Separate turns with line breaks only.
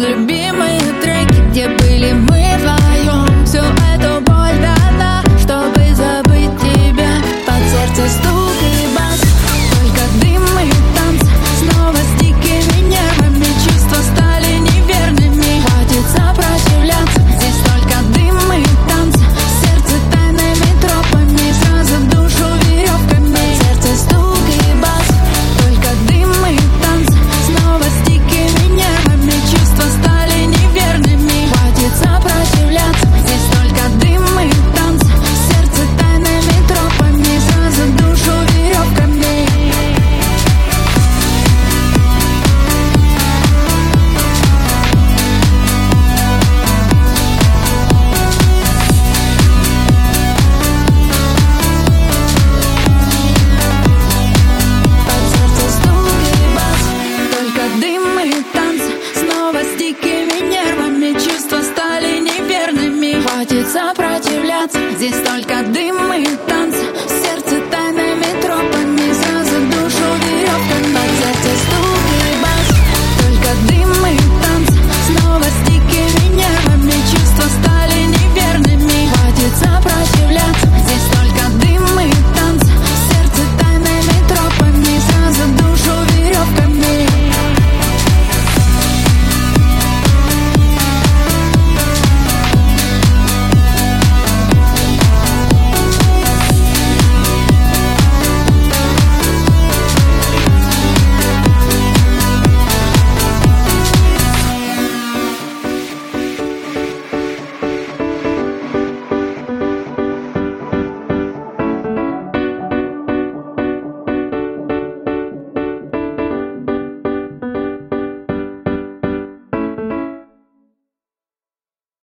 toddler be Только дым и танцы Снова с дикими нервами Чувства стали неверными. Хватит сопротивляться Здесь только дым и танцы